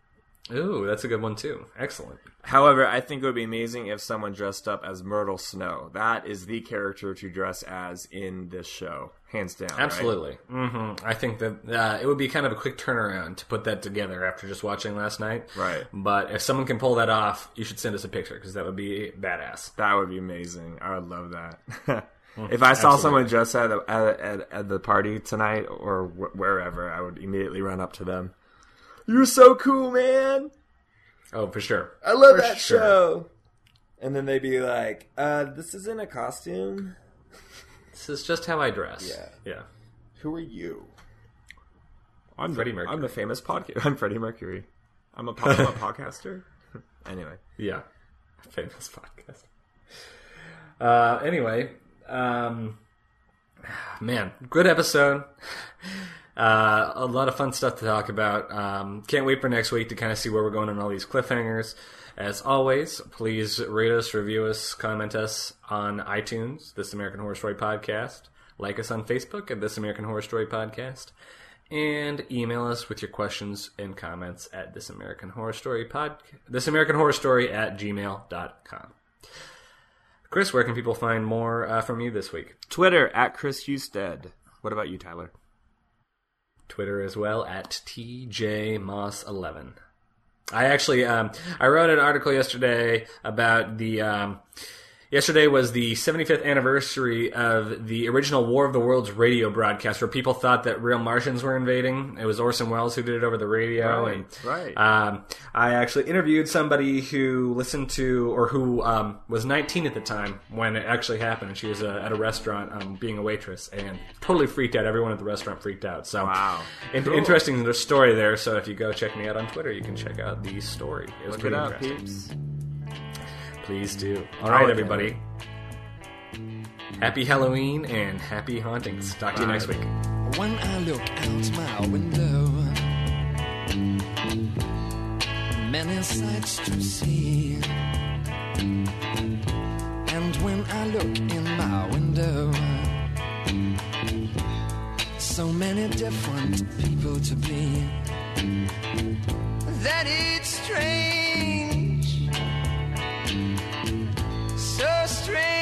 Ooh, that's a good one too. Excellent. However, I think it would be amazing if someone dressed up as Myrtle Snow. That is the character to dress as in this show, hands down. right? Absolutely. hmm I think that uh, it would be kind of a quick turnaround to put that together after just watching last night. Right. But if someone can pull that off, you should send us a picture because that would be badass. That would be amazing. I would love that. if I saw someone dressed at, the- at, at, at the party tonight or wh- wherever, I would immediately run up to them. You're so cool, man. Oh, for sure. I love For that sure. show. And then they'd be like, uh, this isn't a costume. This is just how I dress. Yeah. Yeah. Who are you? I'm Freddie Mercury. I'm a famous podcast. I'm Freddie Mercury. I'm a, po- I'm a podcaster. anyway, Yeah. Famous podcast. Uh, anyway, um, man, good episode. Uh, a lot of fun stuff to talk about. Um, can't wait for next week to kind of see where we're going on all these cliffhangers. As always, please rate us, review us, comment us on iTunes, This American Horror Story Podcast. Like us on Facebook at This American Horror Story Podcast. And email us with your questions and comments at This American Horror Story Pod, This American Horror Story at gmail.com. Chris, where can people find more uh, from you this week? Twitter at Chris Husted. What about you, Tyler? Twitter as well at TJMoss11. I actually um, I wrote an article yesterday about the um, yesterday was the 75th anniversary of the original War of the Worlds radio broadcast where people thought that real Martians were invading. It was Orson Welles who did it over the radio Right, and right. Um, I actually interviewed somebody who listened to or who um, was 19 at the time when it actually happened and she was uh, at a restaurant um, being a waitress and totally freaked out. Everyone at the restaurant freaked out. So Wow. in- Cool. interesting story there. So if you go check me out on Twitter, you can check out the story. It was Look it pretty up, interesting. peeps. Please do. All right, right, okay. everybody. Happy Halloween and happy hauntings. Talk to you next week. When I look out my window, many sights to see. And when I look in my window, so many different people to be. That it's strange, so